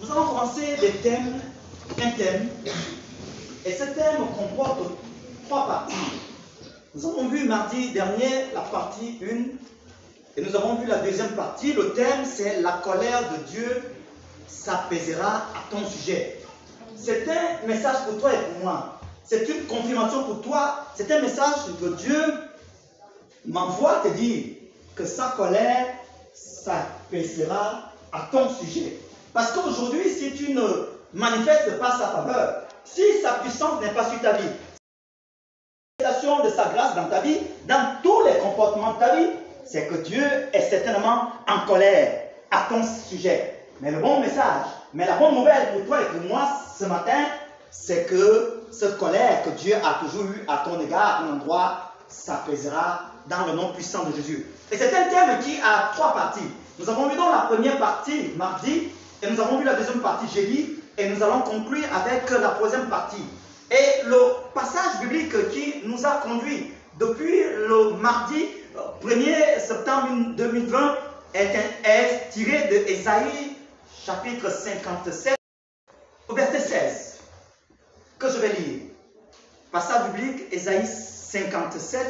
Nous allons commencer des thèmes, un thème, et ce thème comporte trois parties. Nous avons vu mardi dernier la partie 1, et nous avons vu la deuxième partie. Le thème, c'est la colère de Dieu s'apaisera à ton sujet. C'est un message pour toi et pour moi. C'est une confirmation pour toi. C'est un message que Dieu m'envoie te dire que sa colère s'apaisera à ton sujet. Parce qu'aujourd'hui, si tu ne manifestes pas sa faveur, si sa puissance n'est pas sur ta vie, de sa grâce dans ta vie, dans tous les comportements de ta vie, c'est que Dieu est certainement en colère à ton sujet. Mais le bon message, mais la bonne nouvelle pour toi et pour moi ce matin, c'est que cette colère que Dieu a toujours eue à ton égard, à ton endroit, s'apaisera dans le nom puissant de Jésus. Et c'est un thème qui a trois parties. Nous avons vu dans la première partie mardi, et nous avons vu la deuxième partie jeudi, et nous allons conclure avec la troisième partie. Et le passage biblique qui nous a conduit depuis le mardi 1er septembre 2020 est, tiré de Ésaïe chapitre 57 au verset 16 que je vais lire. Passage biblique Ésaïe 57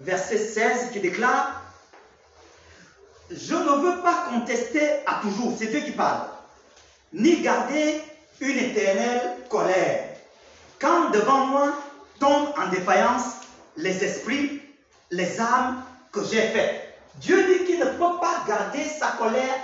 verset 16 qui déclare Je ne veux pas contester à toujours, c'est Dieu qui parle, ni garder une éternelle colère. Quand devant moi tombent en défaillance les esprits, les âmes que j'ai faites. Dieu dit qu'il ne peut pas garder sa colère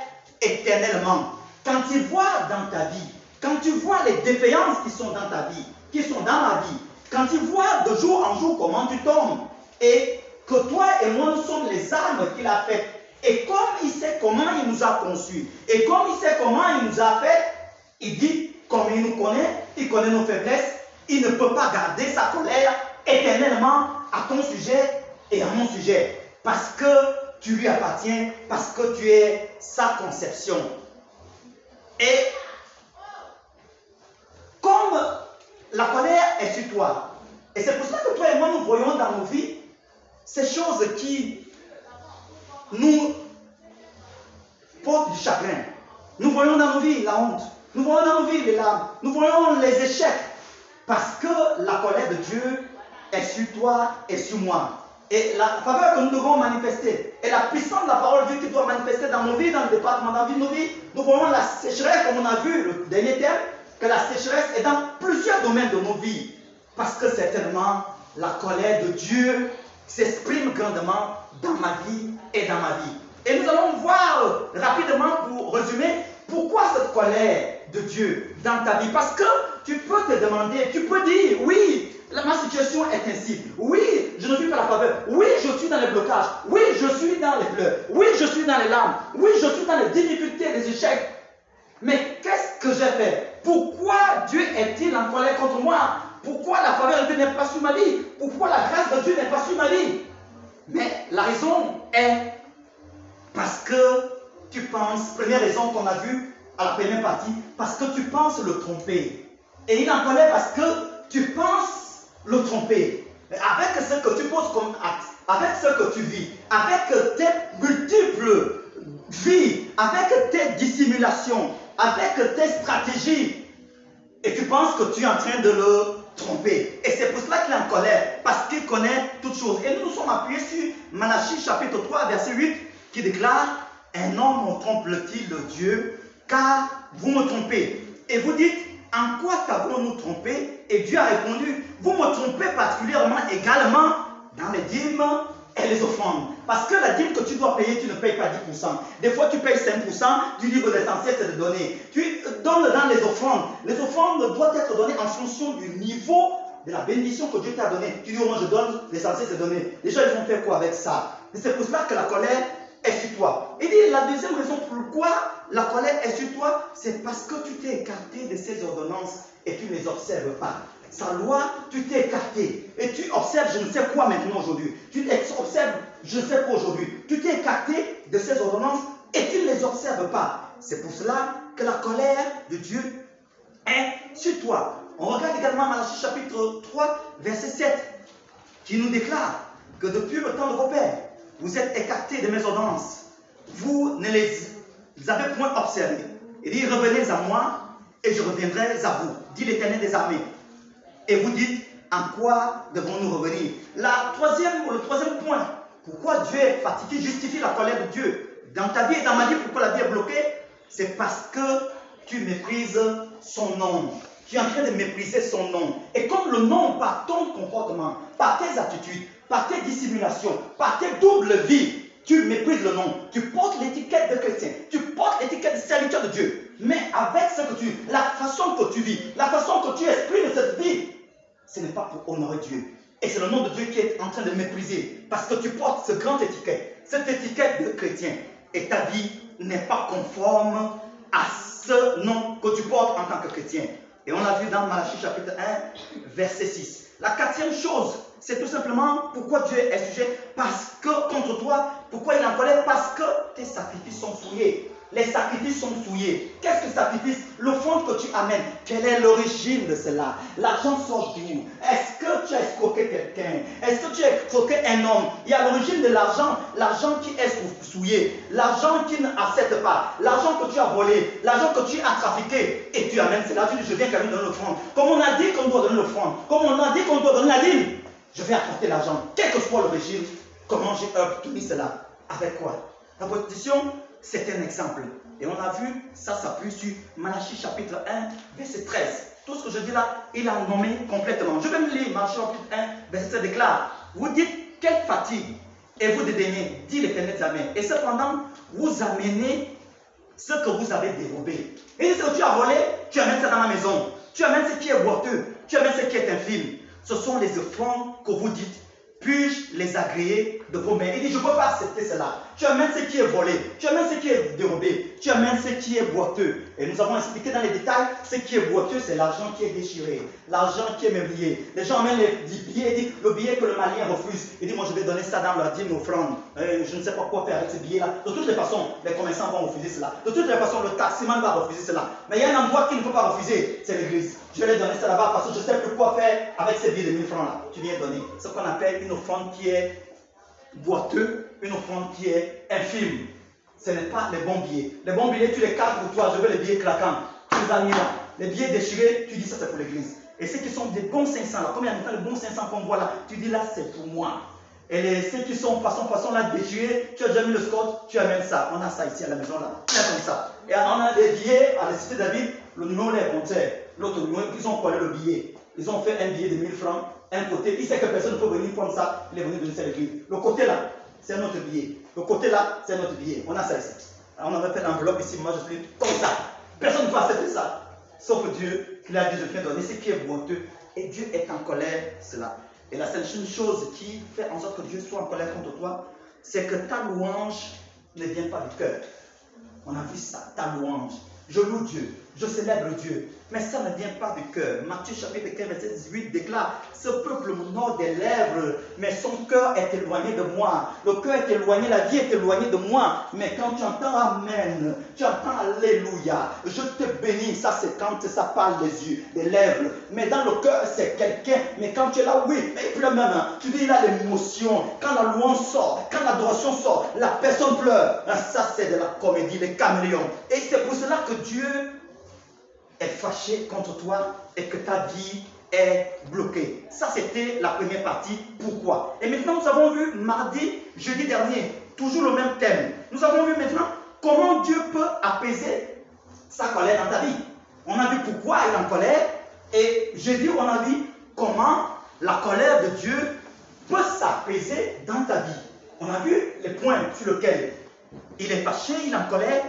éternellement. Quand il voit dans ta vie, quand tu vois les défaillances qui sont dans ta vie, qui sont dans ma vie, quand il voit de jour en jour comment tu tombes, et que toi et moi nous sommes les âmes qu'il a faites, et comme il sait comment il nous a conçus, et comme il sait comment il nous a fait, il dit, comme il nous connaît, il connaît nos faiblesses, il ne peut pas garder sa colère éternellement à ton sujet et à mon sujet. Parce que tu lui appartiens, parce que tu es sa conception. Et comme la colère est sur toi, et c'est pour ça que toi et moi nous voyons dans nos vies ces choses qui nous portent du chagrin. Nous voyons dans nos vies la honte, nous voyons dans nos vies les larmes, nous voyons les échecs, parce que la colère de Dieu est sur toi et sur moi. Et la faveur que nous devons manifester, et la puissance de la parole de Dieu qui doit manifester dans nos vies, dans le département de nos vies, nous voyons la sécheresse, comme on a vu le dernier thème, que la sécheresse est dans plusieurs domaines de nos vies. Parce que certainement, la colère de Dieu s'exprime grandement dans ma vie et dans ma vie. Et nous allons voir rapidement, pour résumer, pourquoi cette colère de Dieu dans ta vie. Parce que tu peux te demander, tu peux dire, oui, ma situation est ainsi. Oui, je ne vis pas la faveur. Oui, je suis dans les blocages. Oui, je suis dans les pleurs. Oui, je suis dans les larmes. Oui, je suis dans les difficultés, les échecs. Mais qu'est-ce que j'ai fait? Pourquoi Dieu est-il en colère contre moi? Pourquoi la faveur de Dieu n'est pas sur ma vie? Pourquoi la grâce de Dieu n'est pas sur ma vie? Mais la raison est parce que tu penses, première raison qu'on a vue à la première partie, parce que tu penses le tromper. Et il en colère parce que tu penses le tromper. Avec ce que tu poses comme acte, avec ce que tu vis, avec tes multiples vies, avec tes dissimulations, avec tes stratégies, et tu penses que tu es en train de le tromper. Et c'est pour cela qu'il est en colère, parce qu'il connaît toutes choses. Et nous nous sommes appuyés sur Malachie chapitre 3, verset 8, qui déclare Un homme trompe-t-il Dieu? Car vous me trompez. Et vous dites en quoi t'avons-nous trompé Et Dieu a répondu, vous me trompez particulièrement également dans les dîmes et les offrandes. Parce que la dîme que tu dois payer, tu ne payes pas 10%. Des fois, tu payes 5% du livre essentiel, c'est de donner. Tu donnes dans les offrandes. Les offrandes doivent être données en fonction du niveau de la bénédiction que Dieu t'a donnée. Tu dis, oh, moi je donne, l'essentiel c'est donner. Les gens, ils vont faire quoi avec ça? C'est pour cela que la colère est sur toi. Il dit, la deuxième raison pourquoi la colère est sur toi, c'est parce que tu t'es écarté de ses ordonnances et tu ne les observes pas. Sa loi, tu t'es écarté et tu observes je ne sais quoi maintenant aujourd'hui. Tu observes je ne sais quoi aujourd'hui. Tu t'es écarté de ses ordonnances et tu ne les observes pas. C'est pour cela que la colère de Dieu est sur toi. On regarde également Malachie chapitre 3, verset 7, qui nous déclare que depuis le temps de vos pères, vous êtes écartés de mes ordonnances. Vous ne les avez point observées. Il dit, revenez à moi et je reviendrai à vous, dit l'Éternel des armées. Et vous dites, en quoi devons-nous revenir? La troisième, Le troisième point, pourquoi Dieu est fatigué, justifie la colère de Dieu. Dans ta vie et dans ma vie, pourquoi la vie est bloquée? C'est parce que tu méprises son nom. Tu es en train de mépriser son nom. Et comme le nom, par ton comportement, par tes attitudes, par tes dissimulations, par tes doubles vies, tu méprises le nom. Tu portes l'étiquette de chrétien. Tu portes l'étiquette de serviteur de Dieu. Mais avec ce que tu, la façon que tu vis, la façon que tu exprimes cette vie, ce n'est pas pour honorer Dieu. Et c'est le nom de Dieu qui est en train de mépriser. Parce que tu portes ce grand étiquette, cette étiquette de chrétien. Et ta vie n'est pas conforme à ce nom que tu portes en tant que chrétien. Et on l'a vu dans Malachie chapitre 1, verset 6. La quatrième chose, c'est tout simplement pourquoi Dieu est sujet. Parce que contre toi, pourquoi il en colère Parce que tes sacrifices sont souillés. Les sacrifices sont souillés. Qu'est-ce que sacrifice? L'offrande que tu amènes, quelle est l'origine de cela? L'argent sort d'où? Est-ce que tu as escroqué quelqu'un? Est-ce que tu as escroqué un homme? Il y a l'origine de l'argent, l'argent qui est souillé, l'argent qui n'accepte pas, l'argent que tu as volé, l'argent que tu as trafiqué, et tu amènes cela, tu dis je viens quand même donner l'offrande. Comme on a dit qu'on doit donner l'offrande, comme on a dit qu'on doit donner la dîme, je vais apporter l'argent, quel que soit l'origine. Comment j'ai obtenu cela? Avec quoi? La position c'est un exemple. Et on a vu, ça s'appuie sur Malachie chapitre 1, verset 13. Tout ce que je dis là, il a nommé complètement. Je vais me lire Malachie chapitre 1, verset 13 déclare. Vous dites, quelle fatigue et vous dédaignez, dit l'Éternel des Et cependant, vous amenez ce que vous avez dérobé. Et ce que tu as volé, tu amènes ça dans la maison. Tu amènes ce qui est boiteux. Tu amènes ce qui est infime. Ce sont les offrandes que vous dites puis-je les agréer? De vos Il dit, je ne peux pas accepter cela. Tu amènes ce qui est volé, tu amènes ce qui est dérobé, tu amènes ce qui est boiteux. Et nous avons expliqué dans les détails, ce qui est boiteux, c'est l'argent qui est déchiré, l'argent qui est meublé. Les gens amènent les billets, disent, le billet que le malien refuse. Il dit, moi je vais donner ça dans leur dîme offrande. Euh, je ne sais pas quoi faire avec ce billet-là. De toutes les façons, les commerçants vont refuser cela. De toutes les façons, le taximan va refuser cela. Mais il y a un endroit qu'il ne peut pas refuser, c'est l'église. Je vais donner ça là-bas parce que je ne sais plus quoi faire avec ces billets de 1000 francs là. Tu viens donner ce qu'on appelle une offrande qui est boiteux, une offrande qui est infime. Ce n'est pas les bons billets. Les bons billets, tu les cadres pour toi. Je veux les billets claquants. Tu les as mis là. Les billets déchirés, tu dis ça c'est pour l'église. Et ceux qui sont des bons 500 là, comme il y a de bons 500 qu'on voit là, tu dis là c'est pour moi. Et les, ceux qui sont façon, façon là déchirés, tu as déjà mis le scotch, tu amènes ça. On a ça ici à la maison là. comme ça. Et on a des billets à la cité David, le numéro est compté. L'autre numéro, ils ont collé le billet. Ils ont fait un billet de 1000 francs, un côté. Il sait que personne ne peut venir prendre ça, il est venu donner ça à. Le côté là, c'est un autre billet. Le côté là, c'est un autre billet. On a ça ici. on avait fait l'enveloppe ici, moi je suis comme ça. Personne ne peut accepter ça. Sauf Dieu, qui a dit, je viens donner ce qui est boiteux. Et Dieu est en colère, cela. Et la seule chose qui fait en sorte que Dieu soit en colère contre toi, c'est que ta louange ne vient pas du cœur. On a vu ça, ta louange. Je loue Dieu, je célèbre Dieu. Mais ça ne vient pas du cœur. Matthieu chapitre 15, verset 18 déclare, ce peuple m'honore des lèvres, mais son cœur est éloigné de moi. Le cœur est éloigné, la vie est éloignée de moi. Mais quand tu entends Amen, tu entends Alléluia, je te bénis, ça c'est quand ça parle des yeux, des lèvres. Mais dans le cœur, c'est quelqu'un. Mais quand tu es là, oui, mais il pleure même. Hein. Tu dis, il a l'émotion. Quand la louange sort, quand l'adoration sort, la personne pleure. Ah, ça c'est de la comédie, les caméléons. Et c'est pour cela que Dieu est fâché contre toi et que ta vie est bloquée. Ça, c'était la première partie. Pourquoi? Et maintenant, nous avons vu mardi, jeudi dernier, toujours le même thème. Nous avons vu maintenant comment Dieu peut apaiser sa colère dans ta vie. On a vu pourquoi il est en colère. Et jeudi, on a vu comment la colère de Dieu peut s'apaiser dans ta vie. On a vu les points sur lesquels il est fâché, il est en colère.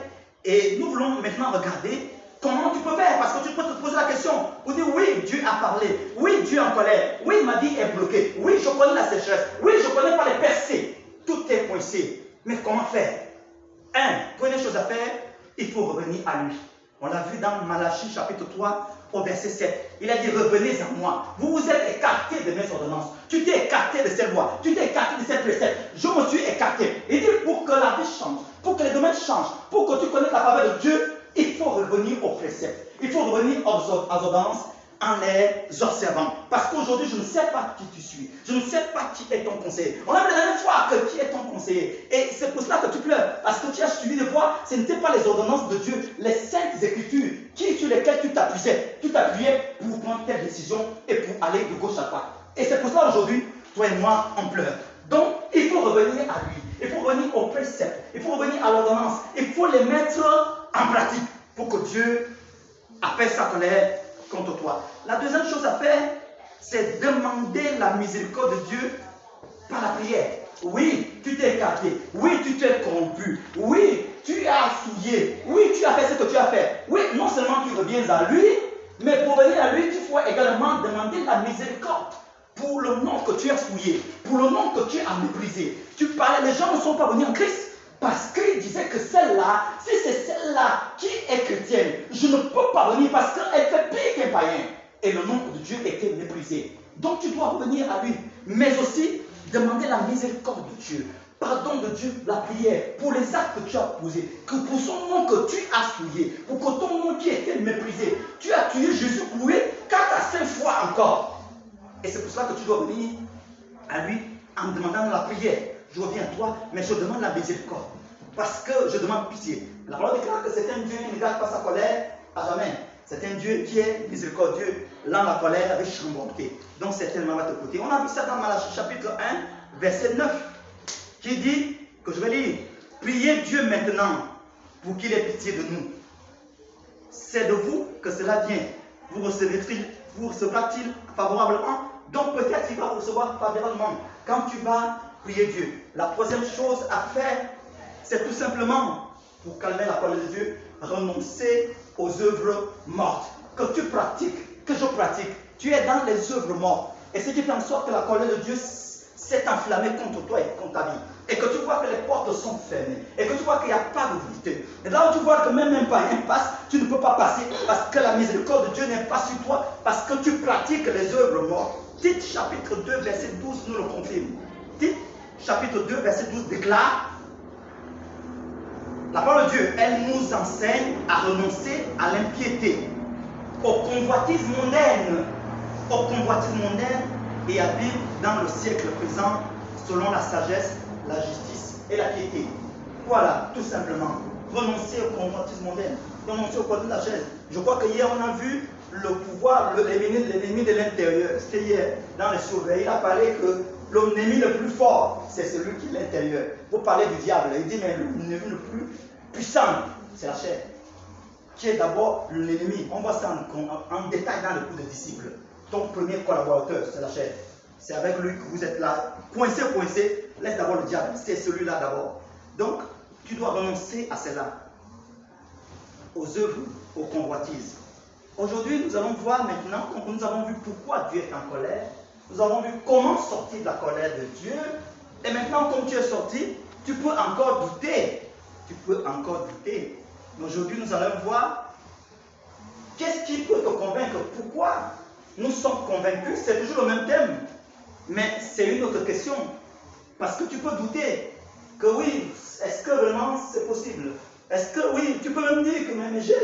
Et nous voulons maintenant regarder Comment tu peux faire? Parce que tu peux te poser la question. Vous dites, oui, Dieu a parlé. Oui, Dieu est en colère. Oui, ma vie est bloquée. Oui, je connais la sécheresse. Oui, je connais pas les percées. Tout est coincé. Mais comment faire? Un, première chose à faire, il faut revenir à lui. On l'a vu dans Malachie chapitre 3 au verset 7. Il a dit revenez à moi. Vous vous êtes écartés de mes ordonnances. Tu t'es écarté de ces lois. Tu t'es écarté de ces préceptes. Je me suis écarté. Il dit pour que la vie change, pour que les domaines changent, pour que tu connaisses la faveur de Dieu, il faut revenir au précepte. Il faut revenir aux ordonnances en les observant. Parce qu'aujourd'hui, je ne sais pas qui tu suis. Je ne sais pas qui est ton conseiller. On a la dernière fois que qui est ton conseiller. Et c'est pour cela que tu pleures. Parce que tu as suivi des fois, ce n'était pas les ordonnances de Dieu, les saintes écritures sur lesquelles tu t'appuyais. Tu t'appuyais pour prendre tes décisions et pour aller de gauche à droite. Et c'est pour cela aujourd'hui, toi et moi, on pleure. Donc, il faut revenir à lui. Il faut revenir au précepte. Il faut revenir à l'ordonnance. Il faut les mettre en pratique pour que Dieu appelle sa colère contre toi. La deuxième chose à faire, c'est demander la miséricorde de Dieu par la prière. Oui, tu t'es écarté. Oui, tu t'es corrompu. Oui, tu as souillé. Oui, tu as fait ce que tu as fait. Oui, non seulement tu reviens à lui, mais pour venir à lui, tu faut également demander la miséricorde pour le nom que tu as souillé, pour le nom que tu as méprisé. Tu parles, les gens ne sont pas venus en Christ parce qu'il disait que celle-là, si c'est celle-là qui est chrétienne, je ne peux pas venir parce qu'elle fait pire qu'un païen. Et le nom de Dieu était méprisé. Donc tu dois revenir à lui, mais aussi demander la miséricorde de Dieu, pardon de Dieu, la prière pour les actes que tu as posés, que pour son nom que tu as souillé, pour que ton nom qui était méprisé, tu as tué Jésus cloué quatre à cinq fois encore. Et c'est pour cela que tu dois venir à lui en demandant la prière. Je reviens à toi, mais je demande la miséricorde. Parce que je demande pitié. La parole déclare que c'est un Dieu qui ne garde pas sa colère à jamais. C'est un Dieu qui est miséricordieux, lent la colère, riche en bonté. Donc c'est tellement à te côté. On a vu ça dans Malachie chapitre 1, verset 9, qui dit, que je vais lire, priez Dieu maintenant pour qu'il ait pitié de nous. C'est de vous que cela vient. Vous recevez-il, vous recevra-t-il favorablement? Donc peut-être il va recevoir favorablement quand tu vas prier Dieu. La troisième chose à faire, c'est tout simplement, pour calmer la colère de Dieu, renoncer aux œuvres mortes. Que tu pratiques, que je pratique. Tu es dans les œuvres mortes. Et ce qui fait en sorte que la colère de Dieu s'est enflammée contre toi et contre ta vie. Et que tu vois que les portes sont fermées. Et que tu vois qu'il n'y a pas de vérité. Et là où tu vois que même un païen passe, tu ne peux pas passer parce que la miséricorde de Dieu n'est pas sur toi. Parce que tu pratiques les œuvres mortes. Tite chapitre 2, verset 12 nous le confirme. Tite chapitre 2, verset 12 déclare la parole de Dieu, elle nous enseigne à renoncer à l'impiété, aux convoitises mondaines, aux convoitises mondaines et à vivre dans le siècle présent selon la sagesse, la justice et la piété. Voilà, tout simplement. Renoncer aux convoitises mondaines, renoncer aux convoitises de la chaise. Je crois que hier on a vu le pouvoir, l'ennemi de l'intérieur. C'était hier dans les surveillés. Il a parlé que l'ennemi le plus fort, c'est celui qui est l'intérieur. Vous parlez du diable. Il dit, mais l'ennemi le plus puissant, c'est la chair. Qui est d'abord l'ennemi. On voit ça en, détail dans le coup des disciples. Ton premier collaborateur, c'est la chair. C'est avec lui que vous êtes là, coincé, coincé. Laisse d'abord le diable. C'est celui-là d'abord. Donc, tu dois renoncer à cela. Aux œuvres, aux convoitises. Aujourd'hui, nous allons voir maintenant, nous avons vu pourquoi Dieu est en colère. Nous avons vu comment sortir de la colère de Dieu. Et maintenant, comme tu es sorti, tu peux encore douter tu peux encore douter. Mais aujourd'hui, nous allons voir qu'est-ce qui peut te convaincre. Pourquoi nous sommes convaincus? C'est toujours le même thème. Mais c'est une autre question. Parce que tu peux douter que oui, est-ce que vraiment c'est possible? Est-ce que oui, tu peux même dire que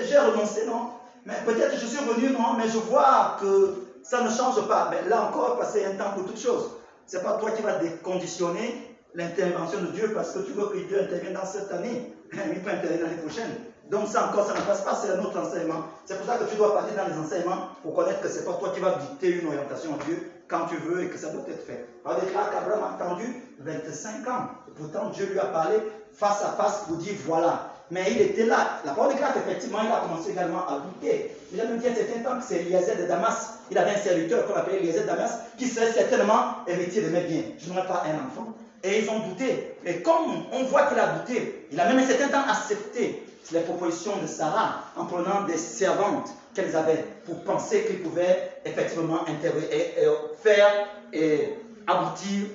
j'ai renoncé, non? Mais peut-être je suis revenu, non, mais je vois que ça ne change pas. Mais là encore, passer un temps pour toute chose. Ce n'est pas toi qui vas déconditionner l'intervention de Dieu parce que tu veux que Dieu intervienne dans cette année, il peut intervenir l'année prochaine. Donc ça encore, ça ne passe pas, c'est un autre enseignement. C'est pour ça que tu dois partir dans les enseignements pour connaître que c'est pas toi qui vas dicter une orientation à Dieu quand tu veux et que ça doit être fait. Alors là qu'Abraham a attendu 25 ans. Pourtant, Dieu lui a parlé face à face pour dire voilà. Mais il était là. La parole déclare qu'effectivement, il a commencé également à douter. Il a même dit à un certain temps que c'est Eliezer de Damas. Il avait un serviteur qu'on appelait Eliezer de Damas qui serait certainement héritier de mes biens. Je n'aurais pas un enfant. Et ils ont douté. Et comme on voit qu'il a douté, il a même un certain temps accepté les propositions de Sarah en prenant des servantes qu'elles avaient pour penser qu'ils pouvaient effectivement intervenir et, faire et aboutir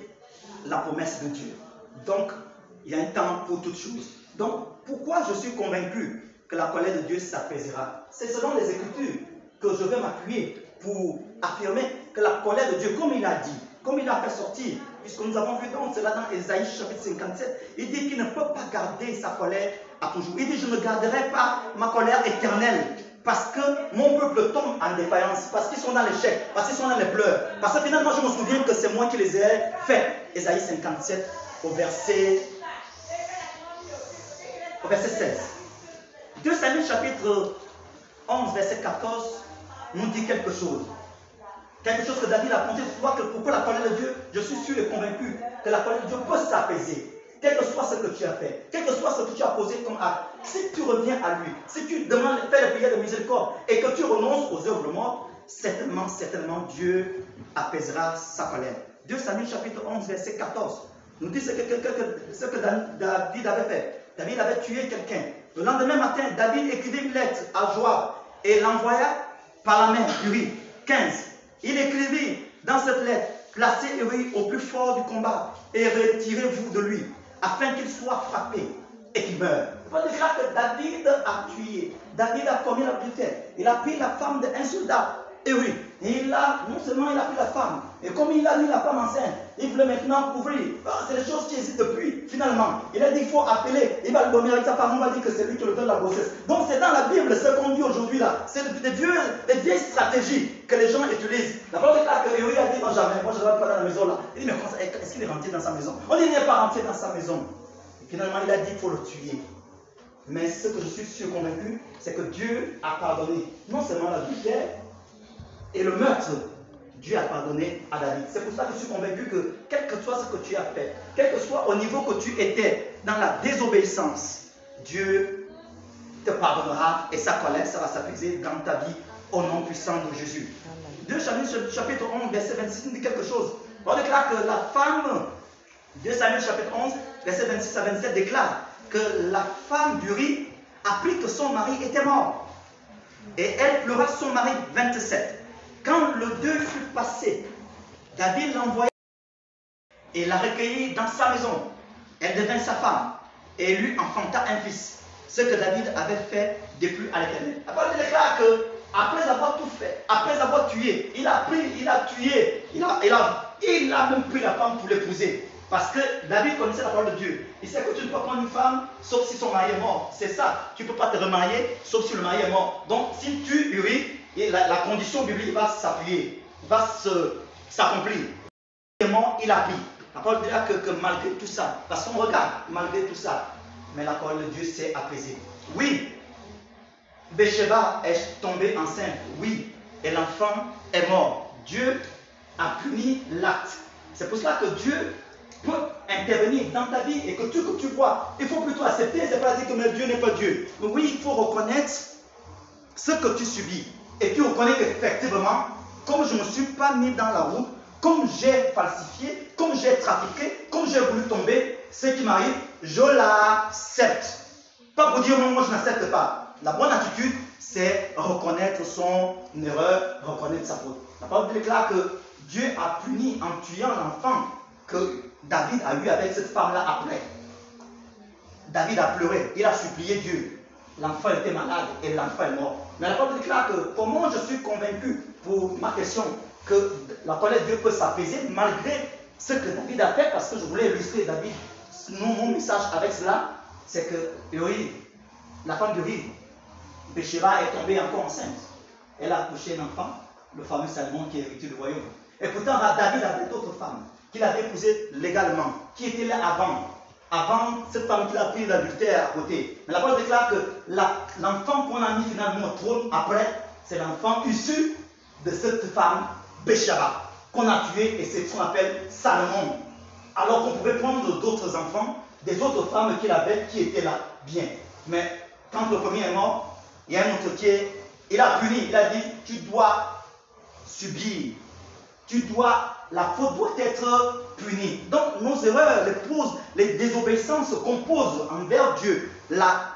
la promesse de Dieu. Donc, il y a un temps pour toutes choses. Donc, pourquoi je suis convaincu que la colère de Dieu s'apaisera? C'est selon les Écritures que je vais m'appuyer pour affirmer que la colère de Dieu, comme il a dit, comme il a fait sortir puisque nous avons vu donc cela dans Ésaïe chapitre 57, il dit qu'il ne peut pas garder sa colère à toujours. Il dit, je ne garderai pas ma colère éternelle parce que mon peuple tombe en défaillance, parce qu'ils sont dans l'échec, parce qu'ils sont dans les pleurs. Parce que finalement, je me souviens que c'est moi qui les ai faits. Ésaïe 57 au verset, verset 16. 2 Samuel chapitre 11, verset 14 nous dit quelque chose. Quelque chose que David a pensé, que pourquoi la parole de Dieu, je suis sûr et convaincu que la parole de Dieu peut s'apaiser quel que soit ce que tu as fait, quel que soit ce que tu as posé comme acte, si tu reviens à lui, si tu demandes, fais la prière de miséricorde et que tu renonces aux œuvres mortes, certainement, certainement, Dieu apaisera sa colère. 2 Samuel chapitre 11, verset 14 nous dit ce que, ce que David avait fait. David avait tué quelqu'un. Le lendemain matin, David écrivit une lettre à Joab et l'envoya par la main, Uri. 15. Il écrivit dans cette lettre, placez Uri au plus fort du combat et retirez-vous de lui afin qu'il soit frappé et qu'il meure. Faut dire que David a tué, David a commis l'adultère, il a pris la femme d'un soldat. Et oui, il a, non seulement il a pris la femme, et comme il a mis la femme enceinte, il voulait maintenant couvrir. Ah, c'est des choses qui existent depuis, finalement. Il a dit qu'il faut appeler, il va le donner avec sa femme, on va dire que c'est lui qui le donne la grossesse. Donc c'est dans la Bible, ce qu'on dit aujourd'hui là. C'est des, des vieilles stratégies que les gens utilisent. La parole là que Yuri a dit non jamais, moi je ne vais pas dans la maison là. Il dit mais est-ce qu'il est rentré dans sa maison? On dit il n'est pas rentré dans sa maison. finalement il a dit qu'il faut le tuer. Mais ce que je suis sûr convaincu, c'est que Dieu a pardonné non seulement la l'adultère, et le meurtre, Dieu a pardonné à David. C'est pour ça que je suis convaincu que quel que soit ce que tu as fait, quel que soit au niveau que tu étais dans la désobéissance, Dieu te pardonnera et sa colère sera s'apaiser dans ta vie au nom puissant de Jésus. 2 Samuel chapitre 11, verset 26 dit quelque chose. On déclare que la femme, 2 Samuel chapitre 11, verset 26 à 27 déclare que la femme du riz apprit que son mari était mort. Et elle pleura son mari 27. Quand le deuil fut passé, David l'envoya et l'a recueillie dans sa maison. Elle devint sa femme et lui enfanta un fils, ce que David avait fait depuis à l'éternel. il déclare que après avoir tout fait, après avoir tué, il a pris, il a tué, il a, il a, il a même pris la femme pour l'épouser. Parce que David connaissait la parole de Dieu. Il sait que tu ne peux pas prendre une femme sauf si son mari est mort. C'est ça. Tu ne peux pas te remarier sauf si le mari est mort. Donc si tu uris, la, condition biblique va s'appuyer, va s'accomplir. Il a pris. La parole dit que, que malgré tout ça, parce qu'on regarde, malgré tout ça, mais la parole de Dieu s'est apaisée. Oui, Bécheba est tombée enceinte. Oui, et l'enfant est mort. Dieu a puni l'acte. C'est pour cela que Dieu peut intervenir dans ta vie et que tout que tu vois, il faut plutôt accepter. C'est pas dire que Dieu n'est pas Dieu. Mais oui, il faut reconnaître ce que tu subis et tu reconnais qu'effectivement, comme je ne me suis pas mis dans la route, comme j'ai falsifié, comme j'ai trafiqué, comme j'ai voulu tomber, ce qui m'arrive, je l'accepte. Pas pour dire non, moi je n'accepte pas. La bonne attitude, c'est reconnaître son erreur, reconnaître sa faute. La parole déclare que Dieu a puni en tuant l'enfant que David a eu avec cette femme-là après. David a pleuré, il a supplié Dieu. L'enfant était malade et l'enfant est mort. Mais la parole déclare que comment je suis convaincu pour ma question que la colère de Dieu peut s'apaiser malgré ce que David a fait, parce que je voulais illustrer David, mon message avec cela, c'est que Uri, la femme d'Uri, Béchira est tombée encore enceinte. Elle a accouché un enfant, le fameux Salomon qui a hérité du royaume. Et pourtant, David avait d'autres femmes qu'il avait épousées légalement, qui étaient là avant avant cette femme qui a pris l'adultère à côté. Mais la parole déclare que l'enfant qu'on a mis finalement au trône après, c'est l'enfant issu de cette femme, Béchara, qu'on a tué et c'est ce qu'on appelle Salomon. Alors qu'on pouvait prendre d'autres enfants, des autres femmes qu'il avait qui étaient là, bien. Mais quand le premier est mort, il y a un autre qui est, il a puni, il a dit, tu dois subir, tu dois, la faute doit être punie. Donc nos erreurs, les les désobéissances qu'on pose envers Dieu, la,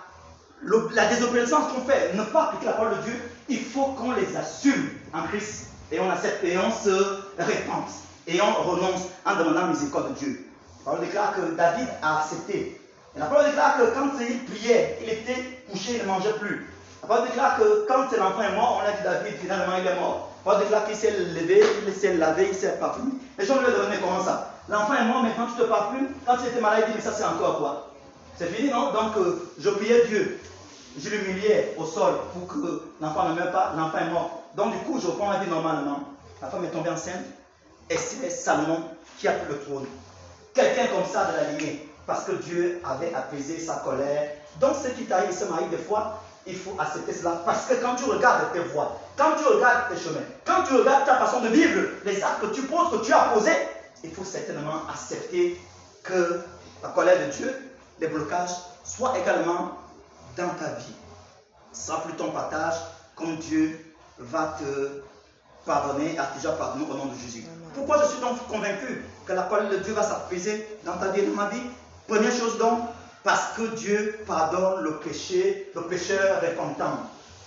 la désobéissance qu'on fait, ne pas appliquer la parole de Dieu, il faut qu'on les assume en Christ. Et on accepte et on se répand. Et on renonce en demandant miséricorde de Dieu. La parole déclare que David a accepté. Et la parole déclare que quand il priait, il était couché, il ne mangeait plus. La parole déclare que quand l'enfant est mort, on a dit David, finalement il est mort. La parole déclare qu'il s'est levé, il s'est lavé, il s'est parfumé. Les gens lui ont demandé comment ça? L'enfant est mort, maintenant tu te parfumes. Quand tu étais malade, il dit, mais ça c'est encore quoi C'est fini, non? Donc, euh, je priais Dieu. je l'humiliais au sol pour que l'enfant ne meure pas, l'enfant est mort. Donc du coup, je reprends la vie normalement. La femme est tombée enceinte et c'est Salomon qui a pris le trône. Quelqu'un comme ça de la lignée, parce que Dieu avait apaisé sa colère. Donc ce qui t'arrive, ce m'arrive des fois, il faut accepter cela. Parce que quand tu regardes tes voies, quand tu regardes tes chemins, quand tu regardes ta façon de vivre, les actes que tu poses, que tu as posés, il faut certainement accepter que la colère de Dieu, les blocages, soient également dans ta vie. Sans plus ton partage, comme Dieu va te pardonner, a déjà pardonné au nom de Jésus. Pourquoi je suis donc convaincu que la colère de Dieu va s'apaiser dans ta vie et dans ma vie? Première chose donc, parce que Dieu pardonne le péché, le pécheur repentant.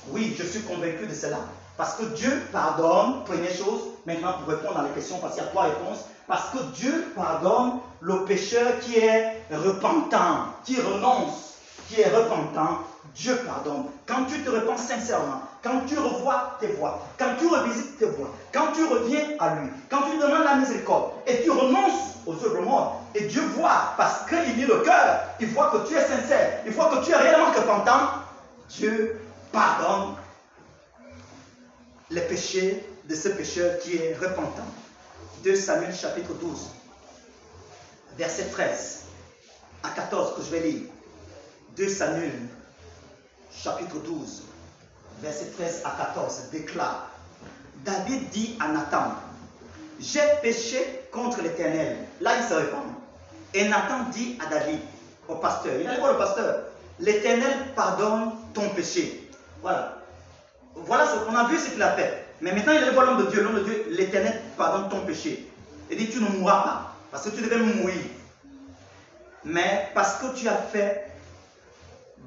Oui, je suis convaincu de cela. Parce que Dieu pardonne, première chose, maintenant pour répondre à la question, parce qu'il y a trois réponses. Parce que Dieu pardonne le pécheur qui est repentant, qui renonce, qui est repentant. Dieu pardonne. Quand tu te repens sincèrement, quand tu revois tes voies, quand tu revisites tes voies, quand tu reviens à lui, quand tu demandes la miséricorde et tu renonces aux œuvres mortes, et Dieu voit, parce qu'il lit le cœur, il voit que tu es sincère, il voit que tu es réellement repentant, Dieu pardonne les péchés de ce pécheur qui est repentant. 2 Samuel chapitre 12, verset 13 à 14 que je vais lire. 2 Samuel chapitre 12, verset 13 à 14 déclare, David dit à Nathan, j'ai péché contre l'Éternel. Là, il se répand. Et Nathan dit à David, au pasteur, il allait voir le pasteur, l'Éternel pardonne ton péché. Voilà. Voilà ce qu'on a vu, ce qu'il a fait. Mais maintenant, il voir l'homme de Dieu. L'homme de Dieu, l'Éternel pardonne ton péché. Il dit, tu ne mourras pas, parce que tu devais mourir. Mais parce que tu as fait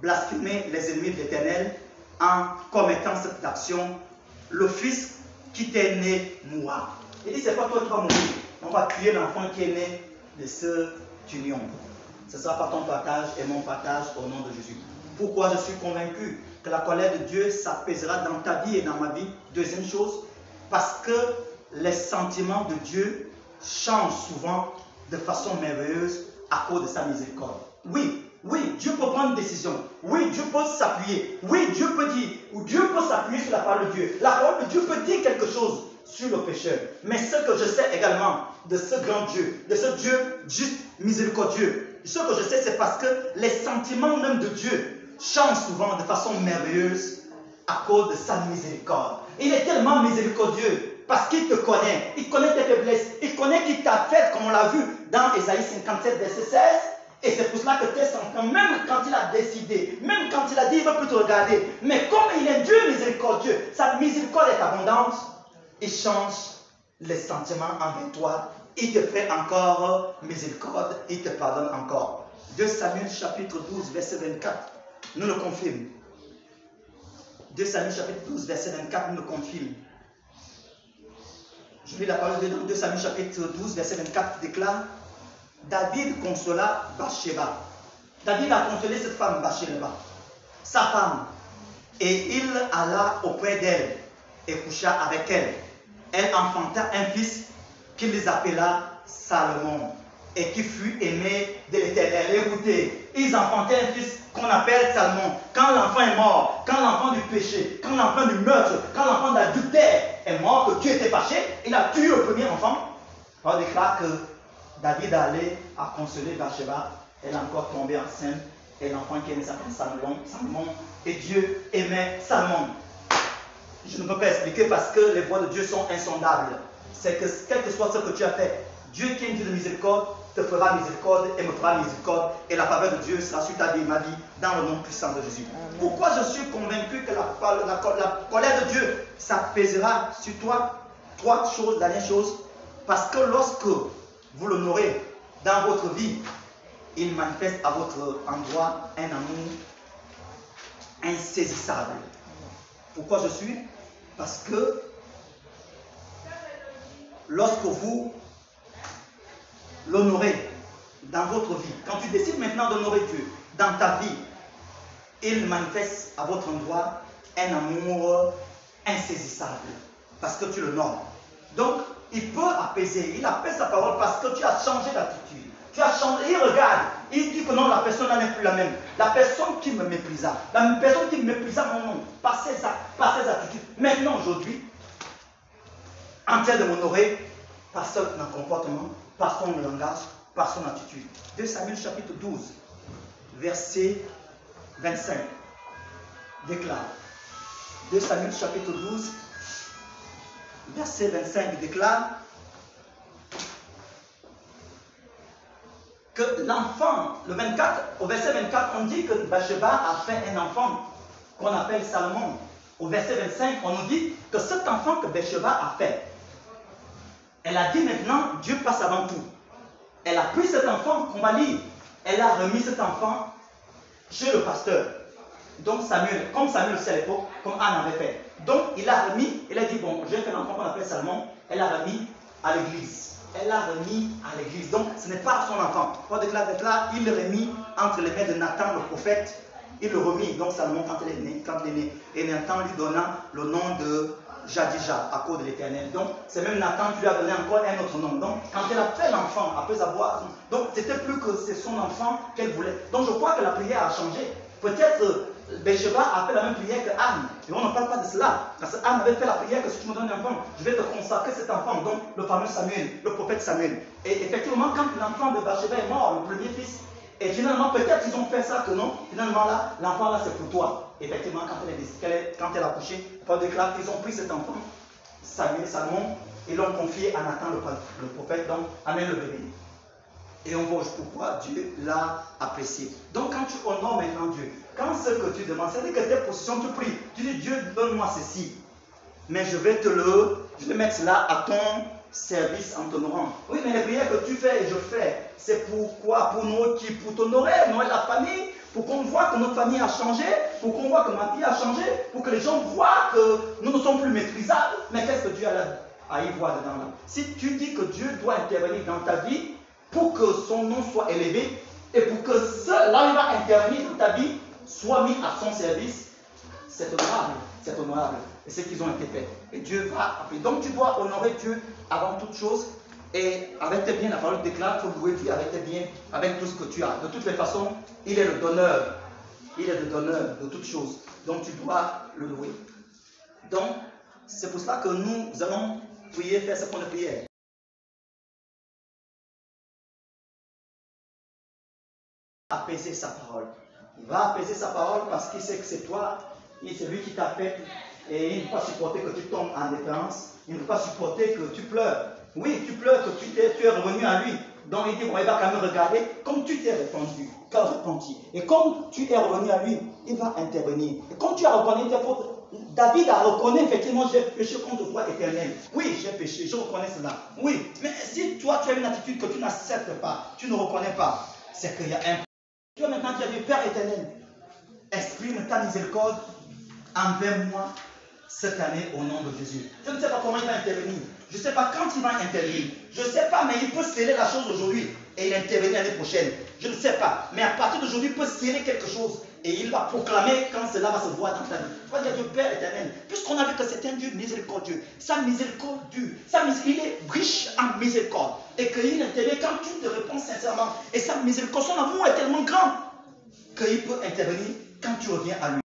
blasphémer les ennemis de l'Éternel en commettant cette action, le fils qui t'est né mourra. Il dit, c'est pas toi qui vas mourir. On va tuer l'enfant qui est né de cette union. Ce sera pas ton partage et mon partage au nom de Jésus. Pourquoi je suis convaincu la colère de Dieu s'apaisera dans ta vie et dans ma vie Deuxième chose, parce que les sentiments de Dieu changent souvent de façon merveilleuse à cause de sa miséricorde. Oui, oui, Dieu peut prendre une décision. Oui, Dieu peut s'appuyer. Oui, Dieu peut dire, ou Dieu peut s'appuyer sur la parole de Dieu. La parole de Dieu peut dire quelque chose sur le pécheur. Mais ce que je sais également de ce grand Dieu, de ce Dieu juste miséricordieux, ce que je sais, c'est parce que les sentiments même de Dieu changent souvent de façon merveilleuse à cause de sa miséricorde. Il est tellement miséricordieux parce qu'il te connaît, il connaît tes faiblesses, il connaît qui t'a fait, comme on l'a vu dans Ésaïe 57, verset 16. Et c'est pour cela que tes sentiments, même quand il a décidé, même quand il a dit il ne veut plus te regarder, mais comme il est Dieu miséricordieux, sa miséricorde est abondante, il change les sentiments envers toi. Il te fait encore miséricorde. Il te pardonne encore. 2 Samuel chapitre 12, verset 24 nous le confirme. 2 Samuel chapitre 12, verset 24 nous le confirme. Je lis la parole de 2 Samuel chapitre 12, verset 24 déclare David consola Bathsheba. David a consolé cette femme Bathsheba, sa femme, et il alla auprès d'elle et coucha avec elle elle enfanta un fils qui les appela Salomon et qui fut aimé de l'Éternel. Écoutez, ils enfantaient un fils qu'on appelle Salomon. Quand l'enfant est mort, quand l'enfant du péché, quand l'enfant du meurtre, quand l'enfant d'adultère est mort, que Dieu était fâché, il a tué le premier enfant. On déclare que David allait à consoler Bathsheba. Elle est encore tombée enceinte et l'enfant qui est né s'appelle Salomon, Salomon. Et Dieu aimait Salomon je ne peux pas expliquer parce que les voies de Dieu sont insondables. C'est que quel que soit ce que tu as fait, Dieu qui est une Dieu de miséricorde te fera miséricorde et me fera miséricorde et la faveur de Dieu sera sur ta vie ma vie dans le nom puissant de Jésus. Pourquoi je suis convaincu que la, la colère de Dieu s'apaisera sur toi? Trois choses, dernière chose, parce que lorsque vous l'honorez dans votre vie, il manifeste à votre endroit un amour insaisissable. Pourquoi je suis? Parce que lorsque vous l'honorez dans votre vie, quand tu décides maintenant d'honorer Dieu dans ta vie, il manifeste à votre endroit un amour insaisissable parce que tu le nommes. Donc, il peut apaiser, il apaise sa parole parce que tu as changé d'attitude. Tu as changé, il regarde, Il dit que non, la personne n'est plus la même. La personne qui me méprisa, la personne qui méprisa mon nom, par ses, par ses attitudes, maintenant aujourd'hui, en train de m'honorer par son comportement, par son langage, par son attitude. 2 Samuel chapitre 12, verset 25 déclare. 2 Samuel chapitre 12, verset 25 déclare que l'enfant, le 24, au verset 24, on dit que Bathsheba a fait un enfant qu'on appelle Salomon. Au verset 25, on nous dit que cet enfant que Bathsheba a fait, elle a dit maintenant, Dieu passe avant tout. Elle a pris cet enfant qu'on va lire. Elle a remis cet enfant chez le pasteur. Donc Samuel, comme Samuel c'est à l'époque, comme Anne avait fait. Donc il a remis, il a dit, bon, j'ai fait un enfant qu'on appelle Salomon, elle a remis à l'église elle l'a remis à l'église. Donc, ce n'est pas son enfant. Déclare là, il le remis entre les mains de Nathan, le prophète. Il le remit, donc Salomon, quand il est né. Quand il est né. Et Nathan lui donna le nom de Jadija, à cause de l'éternel. Donc, c'est même Nathan qui lui a donné encore un autre nom. Donc, quand elle a fait l'enfant, après avoir. Donc, c'était plus que c'est son enfant qu'elle voulait. Donc, je crois que la prière a changé. Peut-être Bécheba a fait la même prière que Anne. Et on ne parle pas de cela. Parce que Anne avait fait la prière que si tu me donnes un enfant, je vais te consacrer cet enfant. Donc le fameux Samuel, le prophète Samuel. Et effectivement, quand l'enfant de Bathsheba est mort, le premier fils, et finalement, peut-être ils ont fait ça que non. Finalement, là, l'enfant là, c'est pour toi. Effectivement, quand elle, est, quand elle a accouché, Paul déclare qu'ils ont pris cet enfant, Samuel, Salomon, et l'ont confié à Nathan, le, prophète, donc amène le bébé. Et on voit pourquoi Dieu l'a apprécié. Donc quand tu honores maintenant Dieu, quand ce que tu demandes, c'est-à-dire que tes positions, tu pries, tu dis Dieu, donne-moi ceci. Mais je vais te le, je vais mettre cela à ton service en t'honorant. Oui, mais les prières que tu fais et je fais, c'est pourquoi Pour nous qui Pour t'honorer, nous et la famille, pour qu'on voit que notre famille a changé, pour qu'on voit que ma vie a changé, pour que les gens voient que nous ne sommes plus maîtrisables. Mais qu'est-ce que Dieu a à y voir dedans là? Si tu dis que Dieu doit intervenir dans ta vie pour que son nom soit élevé et pour que cela va intervenir dans ta vie, soit mis à son service, c'est honorable. C'est honorable. Et c'est qu'ils ont été faits. Et Dieu va appeler. Donc tu dois honorer Dieu avant toute chose. Et avec tes biens, la parole déclare, il faut louer Dieu avec tes biens, avec tout ce que tu as. De toutes les façons, il est le donneur. Il est le donneur de toutes choses. Donc tu dois le louer. Donc, c'est pour cela que nous allons prier, faire ce qu'on a prière. Apaiser sa parole. Il va apaiser sa parole parce qu'il sait que c'est toi, c'est lui qui t'a fait. Et il ne peut pas supporter que tu tombes en défense. Il ne peut pas supporter que tu pleures. Oui, tu pleures, que tu, es, revenu à lui. Donc il dit, il va quand même regarder comme tu t'es répandu, repenti. Et comme tu es revenu à lui, il va intervenir. Et comme tu as reconnu tes fautes, David a reconnu effectivement, j'ai péché contre toi éternel. Oui, j'ai péché, je reconnais cela. Oui, mais si toi tu as une attitude que tu n'acceptes pas, tu ne reconnais pas, c'est qu'il y a un toi maintenant tu as dit, Père éternel, exprime ta miséricorde envers moi cette année au nom de Jésus. Je ne sais pas comment il va intervenir. Je ne sais pas quand il va intervenir. Je ne sais pas, mais il peut sceller la chose aujourd'hui et il intervenir l'année prochaine. Je ne sais pas. Mais à partir d'aujourd'hui, il peut sceller quelque chose et il va proclamer quand cela va se voir dans ta vie. Tu vas dire Dieu Père éternel, puisqu'on a vu que c'est un Dieu miséricordieux, sa miséricorde sa il est riche en miséricorde et qu'il intervient quand tu te réponds sincèrement. Et sa miséricorde, son amour est tellement grand qu'il peut intervenir quand tu reviens à lui.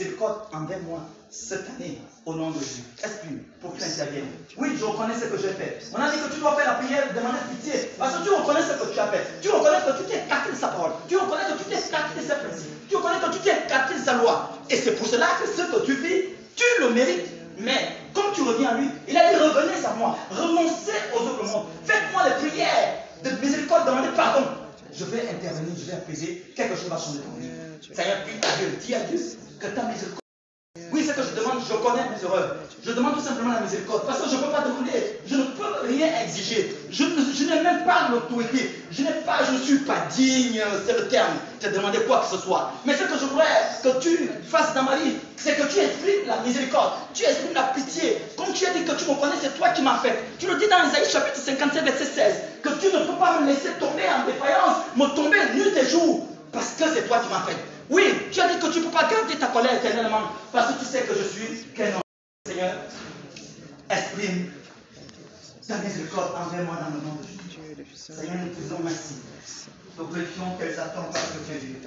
Miséricorde envers moi cette année au nom de Jésus. Exprime pour que tu interviennes. Oui, je reconnais ce que j'ai fait. On a dit que tu dois faire la prière, demander pitié. Parce que tu reconnais ce que tu as fait. Tu reconnais que tu t'es écarté de sa parole. Tu reconnais que tu t'es écarté de ses principes. Tu reconnais que tu t'es écarté de sa loi. Et c'est pour cela que ce que tu vis, tu le mérites. Mais comme tu reviens à lui, il a dit revenez à moi, renoncez aux autres mondes. Faites-moi les prières de miséricorde, demandez pardon. Je vais intervenir, je vais apaiser, quelque chose va changer ton vie. Seigneur, dis à Dieu, dis à Dieu que ta miséricorde oui, c'est que je demande, je connais mes erreurs. Je demande tout simplement la miséricorde. Parce que je ne peux pas demander, je ne peux rien exiger. Je, n'ai même pas l'autorité. Je n'ai pas, je ne suis pas digne, c'est le terme, de demander quoi que ce soit. Mais ce que je voudrais que tu fasses dans ma vie, c'est que tu exprimes la miséricorde, tu exprimes la pitié. Comme tu as dit que tu me connais, c'est toi qui m'as fait. Tu le dis dans Isaïe chapitre 57, verset 16, que tu ne peux pas me laisser tomber en défaillance, me tomber nuit et jour, parce que c'est toi qui m'as fait. Oui, tu as dit que tu ne peux pas garder ta colère éternellement parce que tu sais que je suis qu'un homme. Seigneur, exprime ta miséricorde envers moi dans le nom de Jésus. Seigneur, nous te disons merci. Nous glorifions qu'elles attendent parce que tu es Dieu.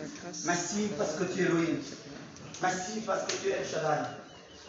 Merci parce que tu es Elohim. Merci parce que tu es El.